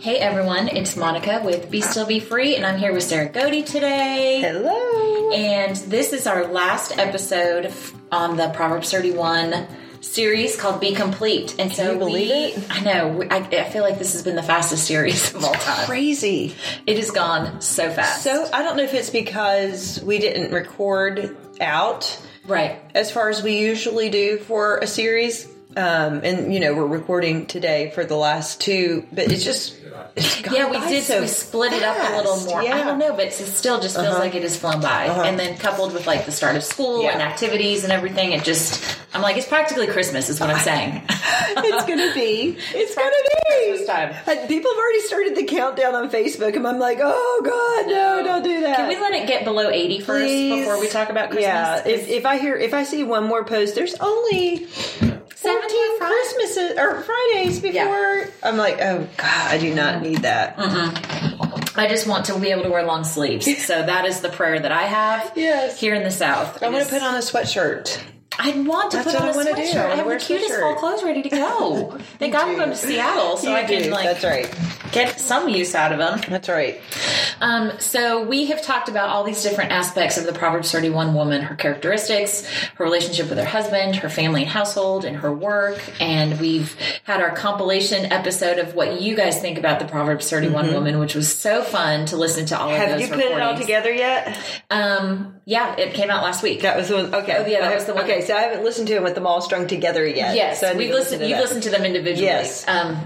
Hey everyone, it's Monica with Be Still Be Free, and I'm here with Sarah Godey today. Hello. And this is our last episode on the Proverbs 31 series called Be Complete. And so you believe we, it? I know, I, I feel like this has been the fastest series of all time. Crazy. It has gone so fast. So I don't know if it's because we didn't record out right. as far as we usually do for a series. Um, and you know we're recording today for the last two, but it's just it's Yeah, we did. so we split it up a little more. Yeah. I don't know, but it still just feels like it has flown by. And then coupled with like the start of school Yeah. and activities and everything, it just, I'm like, it's practically Christmas, is what I'm saying. it's gonna be. It's gonna Christmas be. time. Uh, People have already started the countdown on Facebook, and I'm like, oh god, no, don't do that. Can we let it get below 80 first Please? before we talk about Christmas? Yeah, if, if I hear if I see one more post, there's only 17 Christmases or Fridays before. I'm like, oh god, I do not mm-hmm. need that. Mm-hmm. I just want to be able to wear long sleeves. So that is the prayer that I have Yes. here in the South. I'm going to put on a sweatshirt. I want to That's put on a do. I. I have the cutest sweatshirt. fall clothes ready to go. God I'm going to Seattle, so You I can do. like That's right. get some use out of them. That's right. Um, so we have talked about all these different aspects of the Proverbs 31 woman, her characteristics, her relationship with her husband, her family and household, and her work. And we've had our compilation episode of what you guys think about the Proverbs 31 woman, which was so fun to listen to all of Mm-hmm. Have you put it all together yet? Um, yeah, it came out last week. That was the one. Okay. Oh, yeah, that was the one Okay, so I haven't listened to them with them all strung together yet. Yes, so we've listen listened. to You've listened to them individually. Yes. Um,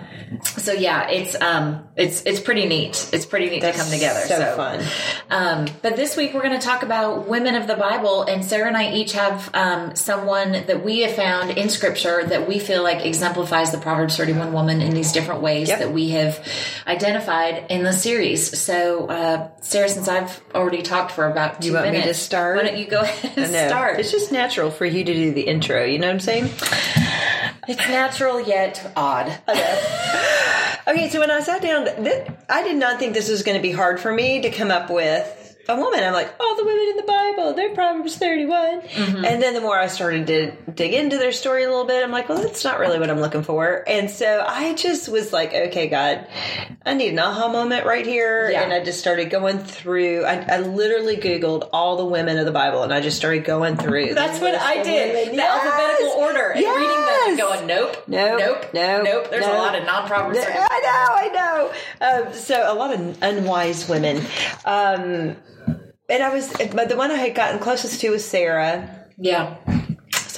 so yeah, it's um, it's it's pretty neat. It's pretty neat That's to come together. So, fun. Um, but this week we're going to talk about women of the Bible, and Sarah and I each have um, someone that we have found in Scripture that we feel like exemplifies the Proverbs 31 woman in these different ways Yep. that we have identified in the series. So, uh, Sarah, since I've already talked for about two You want me to start? Why don't you go ahead and start? It's just natural for you to do the intro. You know what I'm saying? It's natural yet odd. Okay, so when I sat down, th- I did not think this was going to be hard for me to come up with a woman. I'm like, all the women in the Bible, they're Proverbs 31. Mm-hmm. And then the more I started to dig into their story a little bit, I'm like, well, that's not really what I'm looking for. And so I just was like, okay, God, I need an aha moment right here. Yeah. And I just started going through, I, I literally Googled all the women of the Bible and I just started going through. That's what I did. women. The Yes! alphabetical order and reading them and going, nope, Nope, nope, nope, nope. There's a lot of non-Proverbs. I know, I know. Um, so a lot of unwise women. Um, and I was, but the one I had gotten closest to was Sarah. Yeah.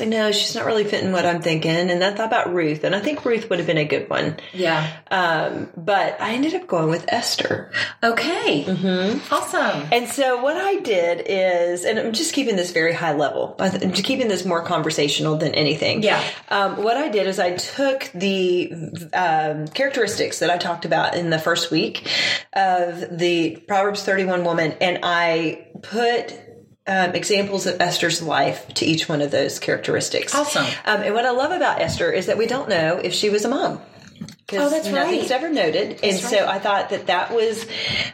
No, she's not really fitting what I'm thinking. And I thought about Ruth, and I think Ruth would have been a good one. Yeah. Um, but I ended up going with Esther. Okay. Mm-hmm. Awesome. And so what I did is, and I'm just keeping this very high level, I'm just keeping this more conversational than anything. Yeah. Um, what I did is I took the um, characteristics that I talked about in the first week of the Proverbs 31 woman, and I put um, examples of Esther's life to each one of those characteristics. Awesome. Um, and what I love about Esther is that we don't know if she was a mom. Oh, that's nothing's right. ever noted, and so I thought that that was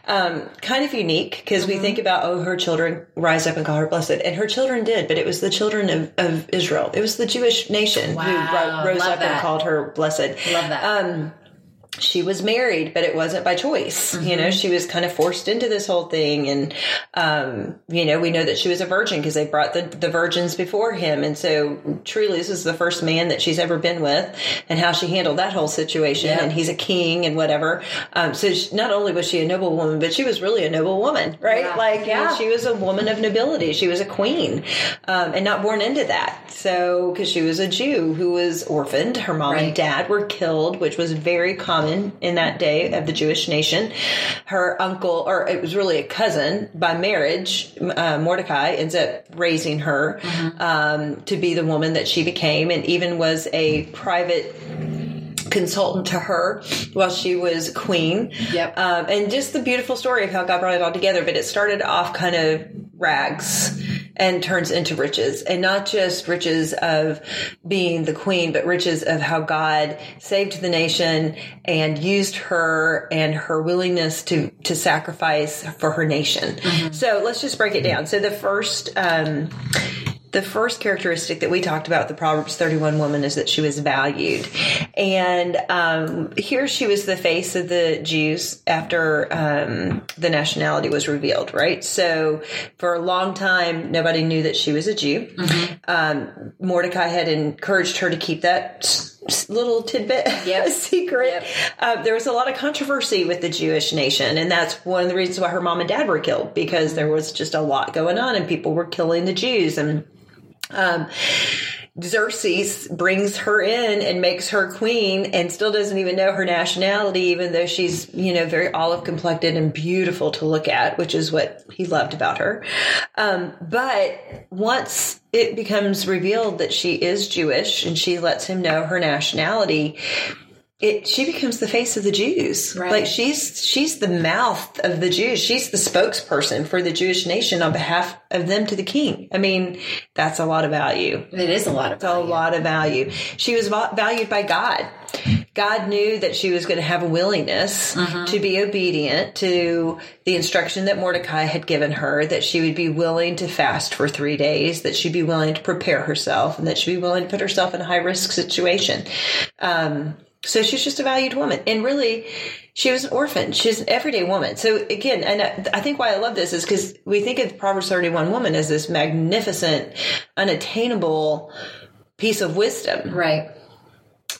um, kind of unique because Mm-hmm. we think about oh, her children rise up and call her blessed, and her children did, but it was the children of, of Israel. It was the Jewish nation who ro- rose love up that. and called her blessed. Love that. Um, she was married, but it wasn't by choice. You Mm-hmm. know, she was kind of forced into this whole thing. And, um, you know, we know that she was a virgin because they brought the, the virgins before him. And so truly this is the first man that she's ever been with and how she handled that whole situation. Yeah. And he's a king and whatever. Um, so she, not only was she a noble woman, but she was really a noble woman, right? Yeah. Like, you know, Yeah. she was a woman of nobility. She was a queen, um, and not born into that. So, because she was a Jew who was orphaned, her mom Right. and dad were killed, which was very common in that day of the Jewish nation. Her uncle, or it was really a cousin by marriage, uh, Mordecai ends up raising her um, to be the woman that she became, and even was a private consultant to her while she was queen. Yep. Um, and just the beautiful story of how God brought it all together. But it started off kind of rags and turns into riches and not just riches of being the queen, but riches of how God saved the nation and used her and her willingness to, to sacrifice for her nation. So let's just break it down. So the first, um, the first characteristic that we talked about the Proverbs 31 woman is that she was valued. And um, here she was the face of the Jews after um, the nationality was revealed, right? So for a long time, nobody knew that she was a Jew. Um, Mordecai had encouraged her to keep that little tidbit Yep. a secret. Yep. Uh, there was a lot of controversy with the Jewish nation, and that's one of the reasons why her mom and dad were killed because there was just a lot going on, and people were killing the Jews and. Um, Xerxes brings her in and makes her queen and still doesn't even know her nationality, even though she's, you know, very olive complected and beautiful to look at, which is what he loved about her. Um, but once it becomes revealed that she is Jewish and she lets him know her nationality, it she becomes the face of the Jews. Right. Like she's she's the mouth of the Jews. She's the spokesperson for the Jewish nation on behalf of them to the king. I mean, that's a lot of value It is a lot of a value. lot of value. She was valued by God. God knew that she was going to have a willingness to be obedient to the instruction that Mordecai had given her, that she would be willing to fast for three days, that she'd be willing to prepare herself, and that she'd be willing to put herself in a high risk situation. Um, so she's just a valued woman. And really, she was an orphan. She's an everyday woman. So again, and I- think why I love this is because we think of Proverbs 31 woman as this magnificent, unattainable piece of wisdom Right.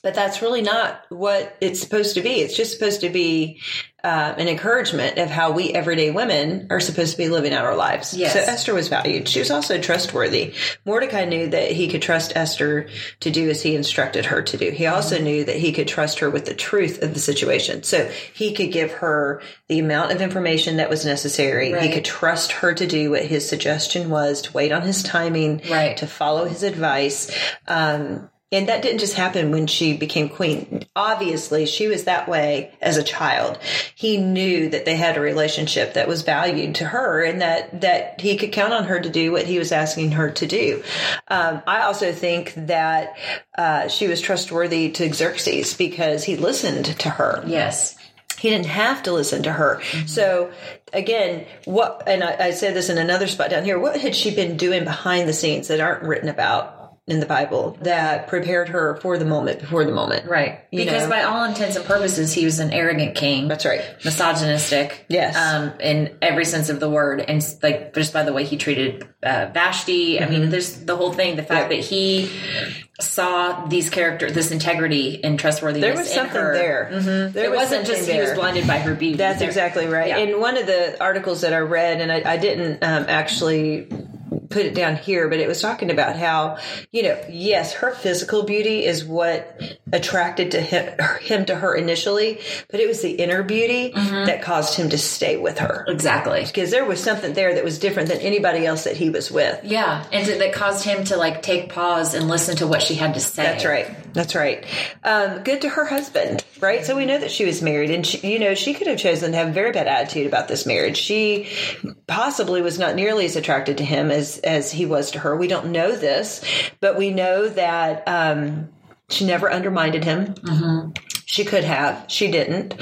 But that's really not what it's supposed to be. It's just supposed to be uh, an encouragement of how we everyday women are supposed to be living out our lives. Yes. So Esther was valued. She was also trustworthy. Mordecai knew that he could trust Esther to do as he instructed her to do. He also knew that he could trust her with the truth of the situation. So he could give her the amount of information that was necessary. He could trust her to do what his suggestion was, to wait on his timing, Right. to follow his advice. Um, and that didn't just happen when she became queen. Obviously, she was that way as a child. He knew that they had a relationship that was valued to her and that, that he could count on her to do what he was asking her to do. Um, I also think that uh, she was trustworthy to Xerxes because he listened to her Yes. he didn't have to listen to her. So again, what, and I, I said this in another spot down here, what had she been doing behind the scenes that aren't written about in the Bible that prepared her for the moment before the moment? Right. You because know? by all intents and purposes, he was an arrogant king. That's right. misogynistic. Yes. Um, in every sense of the word. And like, just by the way he treated uh, Vashti. I mean, there's the whole thing, the fact Mm-hmm. Yeah. that he saw these characters, this integrity and trustworthiness There was in something her. there. Mm-hmm. There It was wasn't just something he was blinded by her beauty. That's There- exactly right. Yeah. In one of the articles that I read, and I, I didn't um, actually put it down here, but it was talking about how, you know, yes, her physical beauty is what attracted to him, him to her initially, but it was the inner beauty mm-hmm. that caused him to stay with her. Exactly. Because there was something there that was different than anybody else that he was with. Yeah. And that caused him to like take pause and listen to what she had to say. That's right. That's right. Um, good to her husband, right? So we know that she was married, and she, you know she could have chosen to have a very bad attitude about this marriage. She possibly was not nearly as attracted to him as as he was to her. We don't know this, but we know that um, she never undermined him. She could have. She didn't.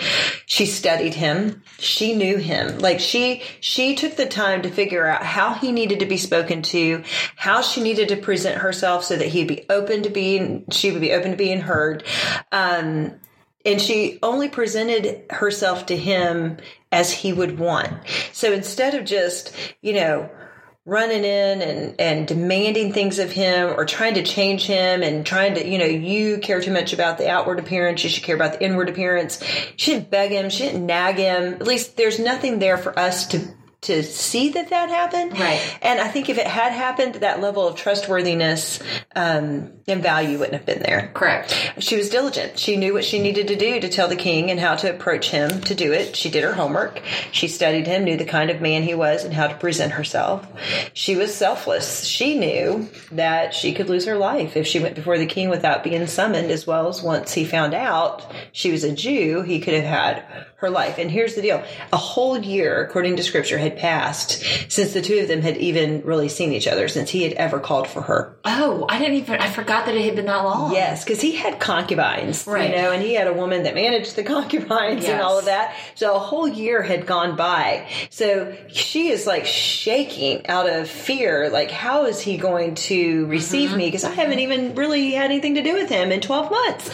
She studied him. She knew him. Like she she took the time to figure out how he needed to be spoken to, how she needed to present herself so that he'd be open to being she would be open to being heard. Um and she only presented herself to him as he would want. So instead of just, you know, running in and, and demanding things of him or trying to change him and trying to, you know, you care too much about the outward appearance. You should care about the inward appearance. She didn't beg him. She didn't nag him. At least there's nothing there for us to, to see that that happened. Right. And I think if it had happened, that level of trustworthiness um, and value wouldn't have been there. Correct. She was diligent. She knew what she needed to do to tell the king and how to approach him to do it. She did her homework. She studied him, knew the kind of man he was and how to present herself. She was selfless. She knew that she could lose her life if she went before the king without being summoned, as well as once he found out she was a Jew, he could have had her life. And here's the deal. A whole year, according to scripture, had passed since the two of them had even really seen each other, since he had ever called for her. Oh, I didn't even, I forgot that it had been that long. Yes, because he had concubines, Right. you know, and he had a woman that managed the concubines and all of that. So a whole year had gone by. So she is like shaking out of fear. Like, how is he going to receive Mm-hmm. me? Because I haven't even really had anything to do with him in 12 months.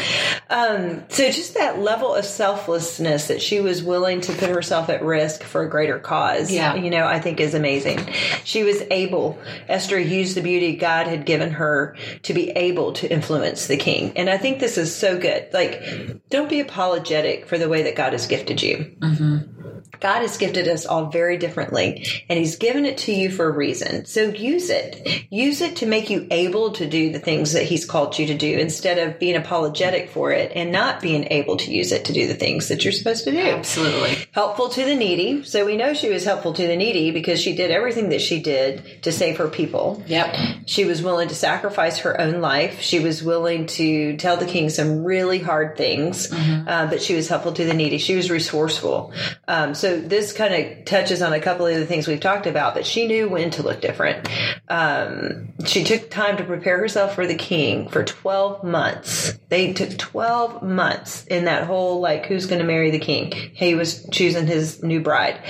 Um, so just that level of selflessness that she was willing to put herself at risk for a greater cause, Yeah. you know, I think is amazing. She was able, Esther used the beauty God had given her to be able to influence the king. And I think this is so good. Like, don't be apologetic for the way that God has gifted you. Mm-hmm. God has gifted us all very differently, and He's given it to you for a reason. So use it. Use it to make you able to do the things that He's called you to do instead of being apologetic for it and not being able to use it to do the things that you're supposed to do. Absolutely. Helpful to the needy. So we know she was helpful to the needy because she did everything that she did to save her people. Yep. She was willing to sacrifice her own life. She was willing to tell the king some really hard things, uh, but she was helpful to the needy. She was resourceful. Um, so this kind of touches on a couple of the things we've talked about, but she knew when to look different. Um, she took time to prepare herself for the king for 12 months. They took 12 months in that whole, like, who's going to marry the king? He was choosing his new bride.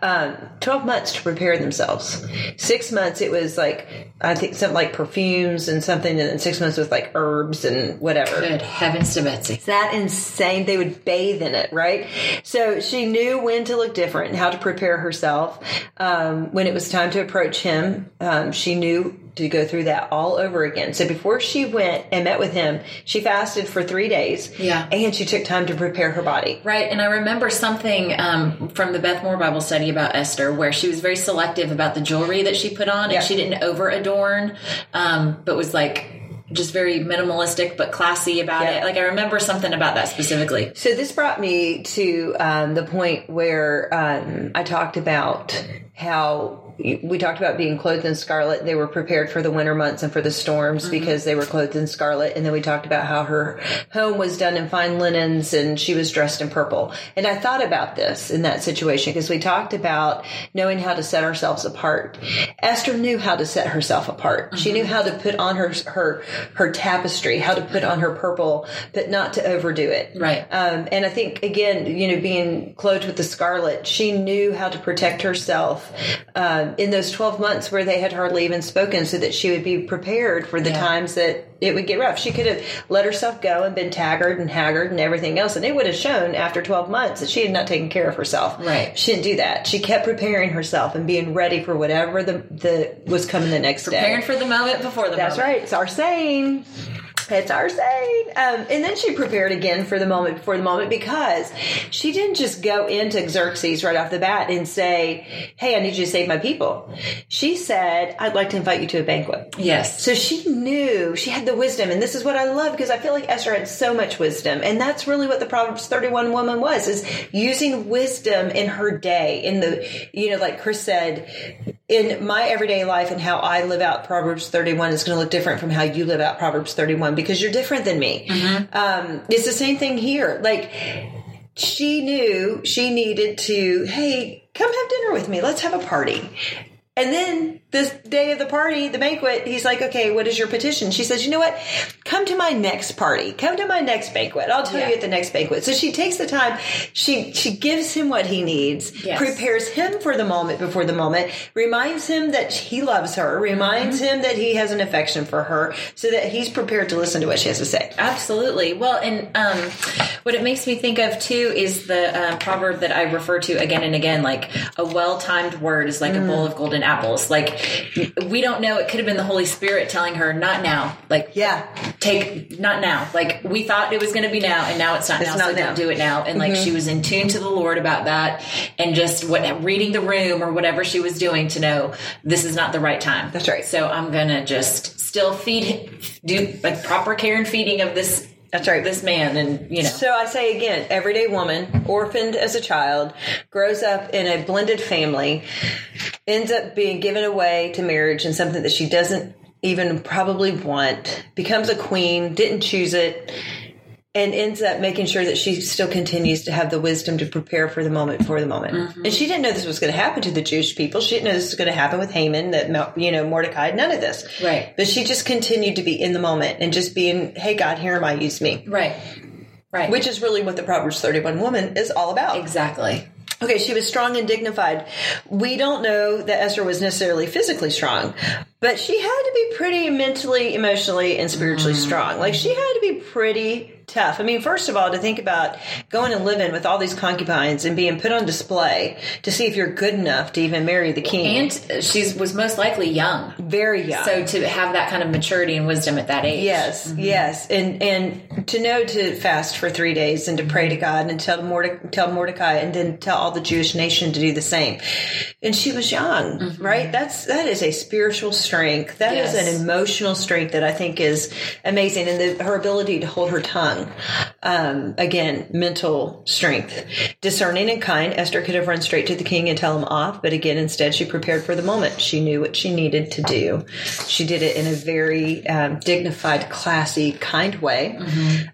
Um, 12 months to prepare themselves. Six months, it was like, I think something like perfumes and something, and then six months was like herbs and whatever. Good heavens to Betsy. Is that insane? They would bathe in it, right? So she knew when to look different and how to prepare herself. Um, when it was time to approach him, um, she knew to go through that all over again. So before she went and met with him, she fasted for three days. Yeah. And she took time to prepare her body. Right, and I remember something um, from the Beth Moore Bible study about Esther, where she was very selective about the jewelry that she put on, Yeah. and she didn't over adorn, um, but was like just very minimalistic but classy about Yeah. it. Like I remember something about that specifically. So this brought me to um, the point where um, I talked about how we talked about being clothed in scarlet. They were prepared for the winter months and for the storms because they were clothed in scarlet. And then we talked about how her home was done in fine linens and she was dressed in purple. And I thought about this in that situation because we talked about knowing how to set ourselves apart. Esther knew how to set herself apart. She knew how to put on her her her tapestry, how to put on her purple, but not to overdo it. Right. Um, and I think again, you know, being clothed with the scarlet, she knew how to protect herself um, in those twelve months where they had hardly even spoken, so that she would be prepared for the Yeah. times that it would get rough. She could have let herself go and been taggart and haggard and everything else, and it would have shown after twelve months that she had not taken care of herself. Right. She didn't do that. She kept preparing herself and being ready for whatever the the was coming the next day. Preparing for the moment before the That's moment. right. It's our saying. It's our saying. Um, and then she prepared again for the moment before the moment because she didn't just go into Xerxes right off the bat and say, Hey, I need you to save my people. She said, I'd like to invite you to a banquet. Yes. So she knew she had the wisdom, and this is what I love because I feel like Esther had so much wisdom, and that's really what the Proverbs thirty-one woman was: is using wisdom in her day. In the, you know, like Chris said, in my everyday life and how I live out Proverbs thirty-one is going to look different from how you live out Proverbs thirty-one because you're different than me. Um, it's the same thing here, like she knew she needed to, hey, come have dinner with me. Let's have a party. And then this day of the party, the banquet, he's like, okay, what is your petition? She says, you know what? Come to my next party. Come to my next banquet. I'll tell Yeah. you at the next banquet. So she takes the time. She, she gives him what he needs, Yes. prepares him for the moment before the moment, reminds him that he loves her, reminds him that he has an affection for her so that he's prepared to listen to what she has to say. Absolutely. Well, and um, what it makes me think of too is the uh, proverb that I refer to again and again like a well timed word is like a bowl of golden apples. Like, we don't know. It could have been the Holy Spirit telling her, not now. Like, Yeah. take, not now. Like, we thought it was going to be now, and now it's not It's now, not so now. don't do it now. And like, mm-hmm. she was in tune to the Lord about that and just what reading the room or whatever she was doing to know this is not the right time. That's right. So I'm going to just still feed, do like proper care and feeding of this That's right. this man and you know So I say again, everyday woman, orphaned as a child, grows up in a blended family, ends up being given away to marriage and something that she doesn't even probably want, becomes a queen, didn't choose it, and ends up making sure that she still continues to have the wisdom to prepare for the moment for the moment. Mm-hmm. And she didn't know this was going to happen to the Jewish people. She didn't know this was going to happen with Haman, that, you know, Mordecai, none of this. Right. But she just continued to be in the moment and just being, hey, God, here am I, use me. Right. Right. Which is really what the Proverbs 31 woman is all about. exactly. Okay, she was strong and dignified. We don't know that Esther was necessarily physically strong, but she had to be pretty mentally, emotionally, and spiritually strong. Like she had to be pretty tough. I mean, first of all, to think about going and living with all these concubines and being put on display to see if you're good enough to even marry the king. And she was most likely young. very young. So to have that kind of maturity and wisdom at that age. Yes, mm-hmm. yes, and and to know to fast for three days and to pray to God and tell Morde- tell Mordecai and then tell all the Jewish nation to do the same. And she was young, mm-hmm. right? That's that is a spiritual strength. That is Yes. an emotional strength that I think is amazing, and the, her ability to hold her tongue. Um, again, mental strength, discerning and kind. Esther could have run straight to the king and tell him off, but again, instead she prepared for the moment. She knew what she needed to do. She did it in a very um, dignified, classy, kind way.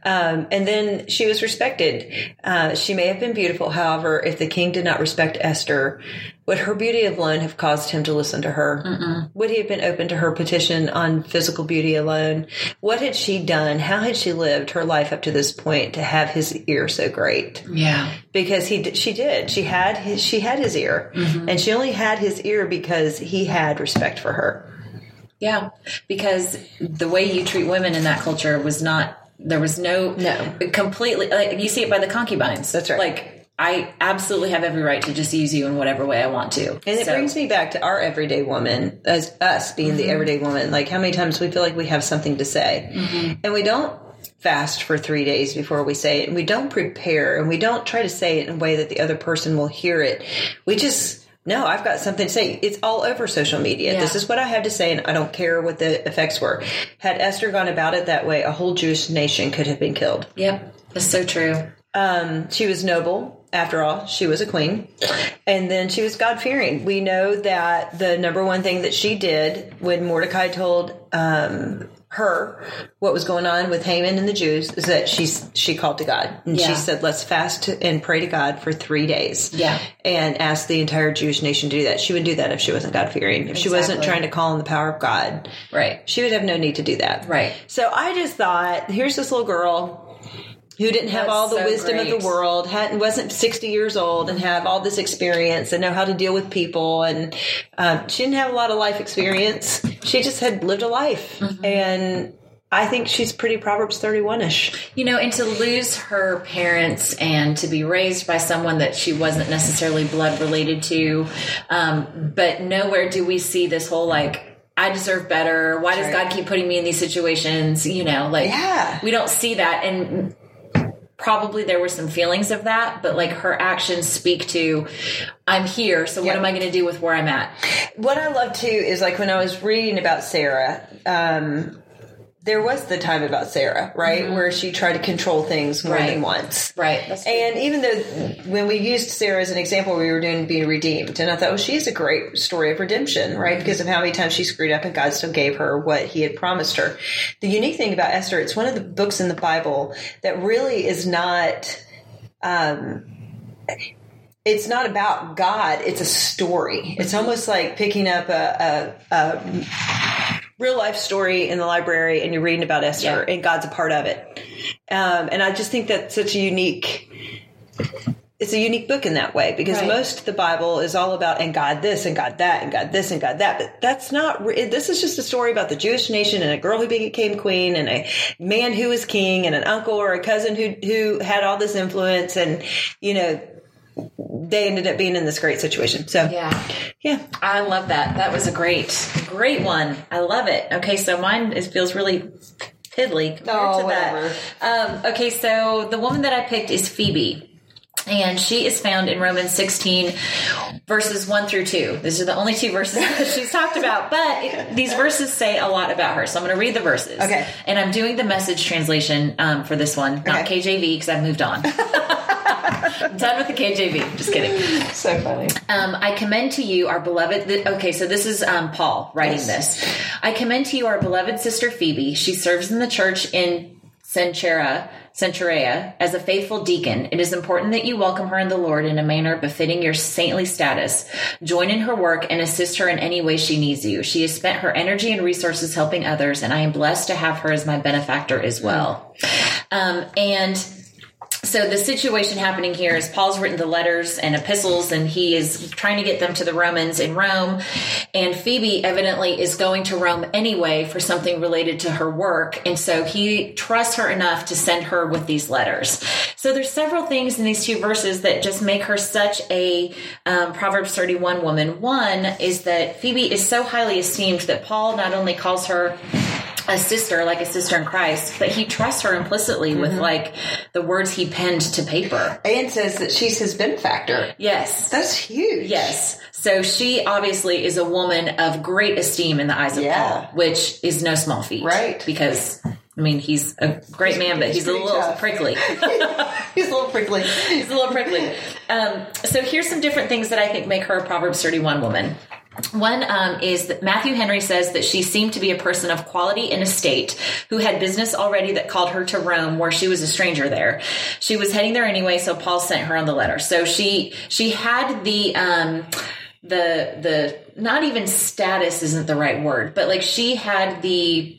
Um, and then she was respected. Uh, she may have been beautiful, however, if the king did not respect Esther, would her beauty alone have caused him to listen to her? Would he have been open to her petition on physical beauty alone? What had she done? How had she lived her life up to this point to have his ear so great? Yeah. Because he, she did. She had his, she had his ear, Mm-hmm. and she only had his ear because he had respect for her. Yeah. Because the way you treat women in that culture was not, there was no, No. completely, like you see it by the concubines. That's right. Like, I absolutely have every right to just use you in whatever way I want to. And it So- brings me back to our everyday woman, as us being Mm-hmm. the everyday woman. Like how many times we feel like we have something to say, Mm-hmm. and we don't fast for three days before we say it, and we don't prepare, and we don't try to say it in a way that the other person will hear it. We just no, I've got something to say. It's all over social media. Yeah. This is what I have to say, and I don't care what the effects were. Had Esther gone about it that way, a whole Jewish nation could have been killed. Yep. That's so true. Um, she was noble. After all, she was a queen. And then she was God fearing. We know that the number one thing that she did when Mordecai told um, her what was going on with Haman and the Jews is that she she called to God and she said, "Let's fast and pray to God for three days." Yeah. and asked the entire Jewish nation to do that. She would do that if she wasn't God fearing. If she wasn't trying to call on the power of God, Right. she would have no need to do that. Right. So I just thought, here's this little girl who didn't have That's all the so wisdom of the world, hadn't wasn't 60 years old, and have all this experience and know how to deal with people, and um, she didn't have a lot of life experience. She just had lived a life, Mm-hmm. and I think she's pretty Proverbs 31 ish. You know, and to lose her parents and to be raised by someone that she wasn't necessarily blood related to, um, but nowhere do we see this whole like, I deserve better. Why does Right. God keep putting me in these situations? You know, like, Yeah. we don't see that. And probably there were some feelings of that, but like her actions speak to, I'm here. So what am I going to do with where I'm at? What I love too is like when I was reading about Sarah, um, there was the time about Sarah, right, where she tried to control things more Mm-hmm. Right. than once. Right. That's And even though when we used Sarah as an example, we were doing being redeemed, and I thought, well, she's a great story of redemption, right? Because of how many times she screwed up, and God still gave her what He had promised her. The unique thing about Esther, it's one of the books in the Bible that really is not. Um, it's not about God. It's a story. It's almost like picking up a, a, a real life story in the library and you're reading about Esther Yeah. and God's a part of it. Um, and I just think that's such a unique, it's a unique book in that way because Right. most of the Bible is all about and God this and God that and God this and God that. But that's not, this is just a story about the Jewish nation and a girl who became queen and a man who was king and an uncle or a cousin who, who had all this influence and, you know, they ended up being in this great situation. So, yeah. yeah. I love that. That was a great, great one. I love it. Okay, so mine is, feels really piddly compared Oh, to that. Um, okay, so the woman that I picked is Phoebe. And she is found in Romans 16, verses 1 through 2. These are the only two verses that she's talked about, but it, these verses say a lot about her. So I'm going to read the verses. Okay. And I'm doing the message translation um, for this one, not Okay. KJV, because I've moved on. Done with the KJV. Just kidding. So funny. Um, I commend to you our beloved. th- Okay, so this is um, Paul writing Yes. this. I commend to you our beloved sister Phoebe. She serves in the church in Centura, Centurea as a faithful deacon. It is important that you welcome her in the Lord in a manner befitting your saintly status. Join in her work and assist her in any way she needs you. She has spent her energy and resources helping others, and I am blessed to have her as my benefactor as well. Um, and so the situation happening here is Paul's written the letters and epistles and he is trying to get them to the Romans in Rome. And Phoebe evidently is going to Rome anyway for something related to her work. And so he trusts her enough to send her with these letters. So there's several things in these two verses that just make her such a um, Proverbs 31 woman. One is that Phoebe is so highly esteemed that Paul not only calls her a sister, like a sister in Christ, but he trusts her implicitly mm-hmm. with like the words he penned to paper. And says that she's his benefactor. Yes. That's huge. Yes. So she obviously is a woman of great esteem in the eyes of yeah. Paul, which is no small feat. Right. Because I mean, he's a great man, but he's, he's a little tough. prickly. he's a little prickly. he's a little prickly. Um, so here's some different things that I think make her a Proverbs 31 woman. One um, is that Matthew Henry says that she seemed to be a person of quality and estate who had business already that called her to Rome, where she was a stranger there. She was heading there anyway, so Paul sent her on the letter. So she she had the um, the the not even status isn't the right word, but like she had the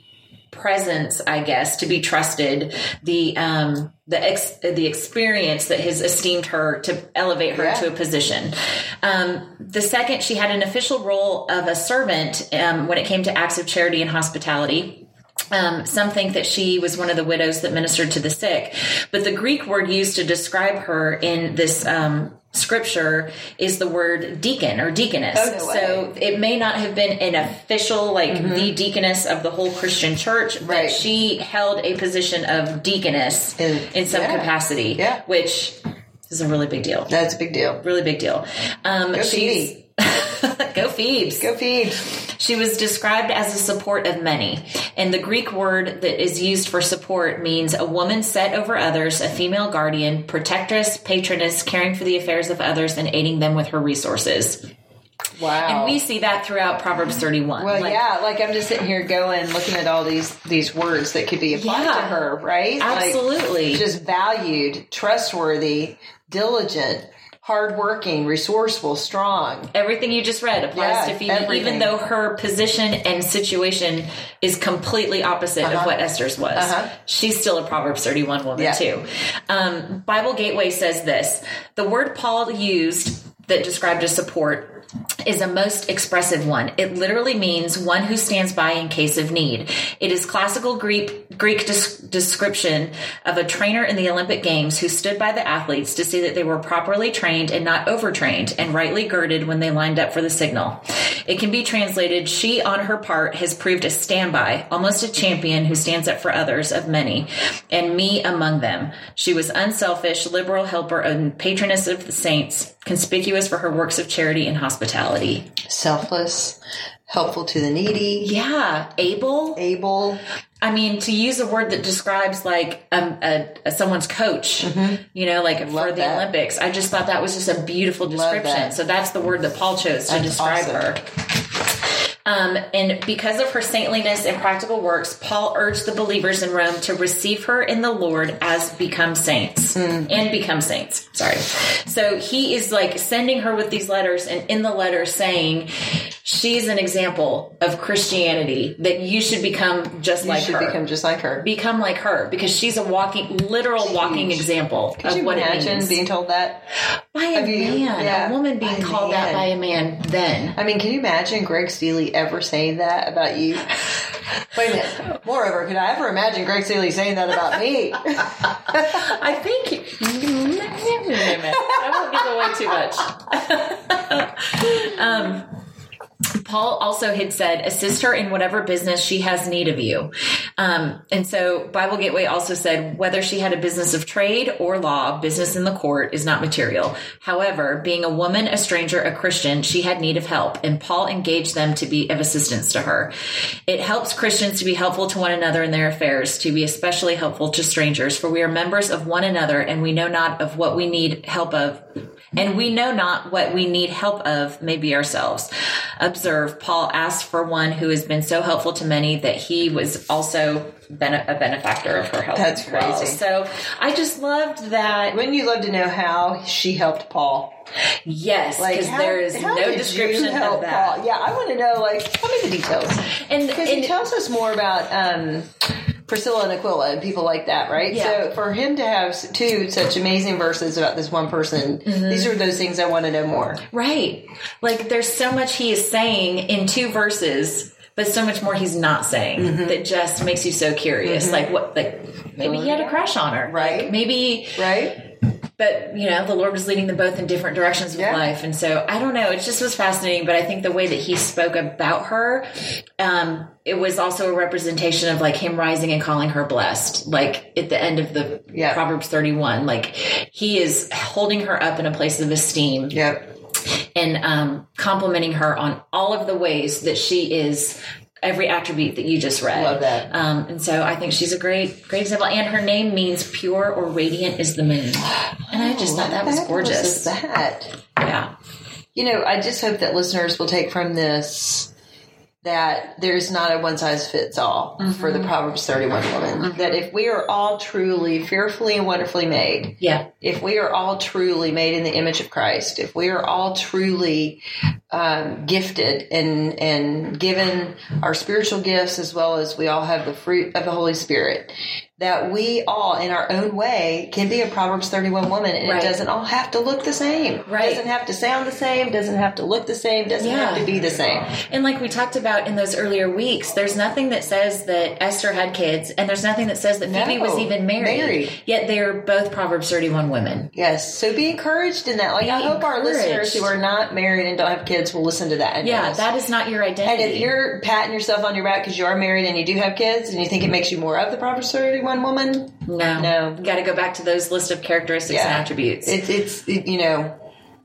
presence, I guess, to be trusted, the um, the ex- the experience that has esteemed her to elevate her yeah. to a position. Um, the second, she had an official role of a servant um, when it came to acts of charity and hospitality. Um, some think that she was one of the widows that ministered to the sick, but the Greek word used to describe her in this um, scripture is the word deacon or deaconess. Oh, no so it may not have been an official, like mm-hmm. the deaconess of the whole Christian church, right. but she held a position of deaconess in, in some yeah. capacity, yeah. which is a really big deal. That's a big deal. Really big deal. Um, she's, Go Phoebes. Go Phoebes. She was described as a support of many. And the Greek word that is used for support means a woman set over others, a female guardian, protectress, patroness, caring for the affairs of others and aiding them with her resources. Wow. And we see that throughout Proverbs 31. Well, like, yeah, like I'm just sitting here going, looking at all these these words that could be applied yeah, to her, right? Absolutely. Like, just valued, trustworthy, diligent, hardworking, resourceful, strong. Everything you just read applies yeah, to Phoebe, everything. even though her position and situation is completely opposite uh-huh. of what Esther's was. Uh-huh. She's still a Proverbs 31 woman, yeah. too. Um, Bible Gateway says this The word Paul used that described a support is a most expressive one. It literally means one who stands by in case of need. It is classical Greek Greek des- description of a trainer in the Olympic Games who stood by the athletes to see that they were properly trained and not overtrained and rightly girded when they lined up for the signal. It can be translated she on her part has proved a standby, almost a champion who stands up for others of many, and me among them. She was unselfish, liberal helper and patroness of the saints, conspicuous for her works of charity and hospitality. Selfless, helpful to the needy. Yeah, able. Able. I mean, to use a word that describes like um, a, a, someone's coach, mm-hmm. you know, like Love for the that. Olympics. I just thought that was just a beautiful description. That. So that's the word that Paul chose to that's describe awesome. her. Um, and because of her saintliness and practical works, Paul urged the believers in Rome to receive her in the Lord as become saints mm. and become saints. Sorry. So he is like sending her with these letters and in the letter saying, she's an example of Christianity that you should become just you like her. Become just like her. Become like her because she's a walking, literal walking example Could of what it means. being told that by a man, yeah, a woman being called man. that by a man. Then I mean, can you imagine Greg Steely ever saying that about you? Wait a minute. Moreover, could I ever imagine Greg Steely saying that about me? I think I won't give away too much. um, Paul also had said, assist her in whatever business she has need of you. Um, and so Bible Gateway also said, whether she had a business of trade or law, business in the court is not material. However, being a woman, a stranger, a Christian, she had need of help, and Paul engaged them to be of assistance to her. It helps Christians to be helpful to one another in their affairs, to be especially helpful to strangers, for we are members of one another, and we know not of what we need help of and we know not what we need help of, maybe ourselves. Observe, Paul asked for one who has been so helpful to many that he was also bene- a benefactor of her help. That's as well. crazy. So I just loved that. Wouldn't you love to know how she helped Paul? Yes, Like, because how- there is no description of that. Paul? Yeah, I want to know. Like, tell me the details. And, Because he tells us more about um, Priscilla and Aquila and people like that, right? Yeah. So for him to have two such amazing verses about this one person, Mm-hmm. these are those things I want to know more. Right. Like there's so much he is saying in two verses, but so much more he's not saying Mm-hmm. that just makes you so curious. Like what like maybe he had a crush on her. Right. Like, maybe Right? But you know, the Lord was leading them both in different directions of Yeah. life. And so I don't know, it just was fascinating, but I think the way that he spoke about her, um, it was also a representation of like him rising and calling her blessed. Like at the end of the Yeah. Proverbs 31, like he is holding her up in a place of esteem Yep. and um, complimenting her on all of the ways that she is every attribute that you just read. Love that. Um, and so I think she's a great, great example. And her name means pure or radiant is the moon. And I just thought that was gorgeous. that? Yeah. You know, I just hope that listeners will take from this that there's not a one size fits all for Mm-hmm. the Proverbs 31 woman. That if we are all truly fearfully and wonderfully made, Yeah. if we are all truly made in the image of Christ, if we are all truly um, gifted and and given our spiritual gifts as well as we all have the fruit of the Holy Spirit, that we all, in our own way, can be a Proverbs 31 woman, and Right. it doesn't all have to look the same. Right. It doesn't have to sound the same. Doesn't have to look the same. Doesn't Yeah. have to be the same. And like we talked about in those earlier weeks, there's nothing that says that Esther had kids, and there's nothing that says that Phoebe No. was even married. Married. Yet they're both Proverbs 31 women. Yes. So be encouraged in that. Like Be I hope our listeners who are not married and don't have kids will listen to that. And Yeah, notice. that is not your identity. And if you're patting yourself on your back because you are married and you do have kids and you think it makes you more of the Proverbs 31 woman, no, No. got to go back to those list of characteristics and attributes. it's, it's, it, you know,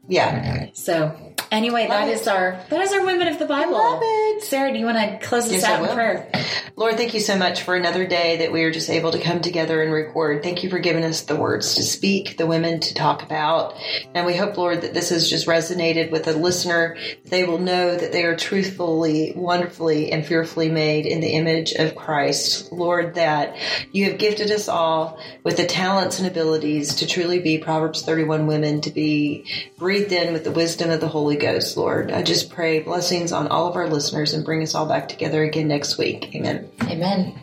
yeah. So anyway, that it. is our that is our women of the Bible. Love it. Sarah, do you want to close us Yes, out in prayer? Lord, thank you so much for another day that we are just able to come together and record. Thank you for giving us the words to speak, the women to talk about. And we hope, Lord, that this has just resonated with the listener. They will know that they are truthfully, wonderfully, and fearfully made in the image of Christ. Lord, that you have gifted us all with the talents and abilities to truly be Proverbs 31 women, to be breathed in with the wisdom of the Holy Lord. I just pray blessings on all of our listeners and bring us all back together again next week. Amen. Amen.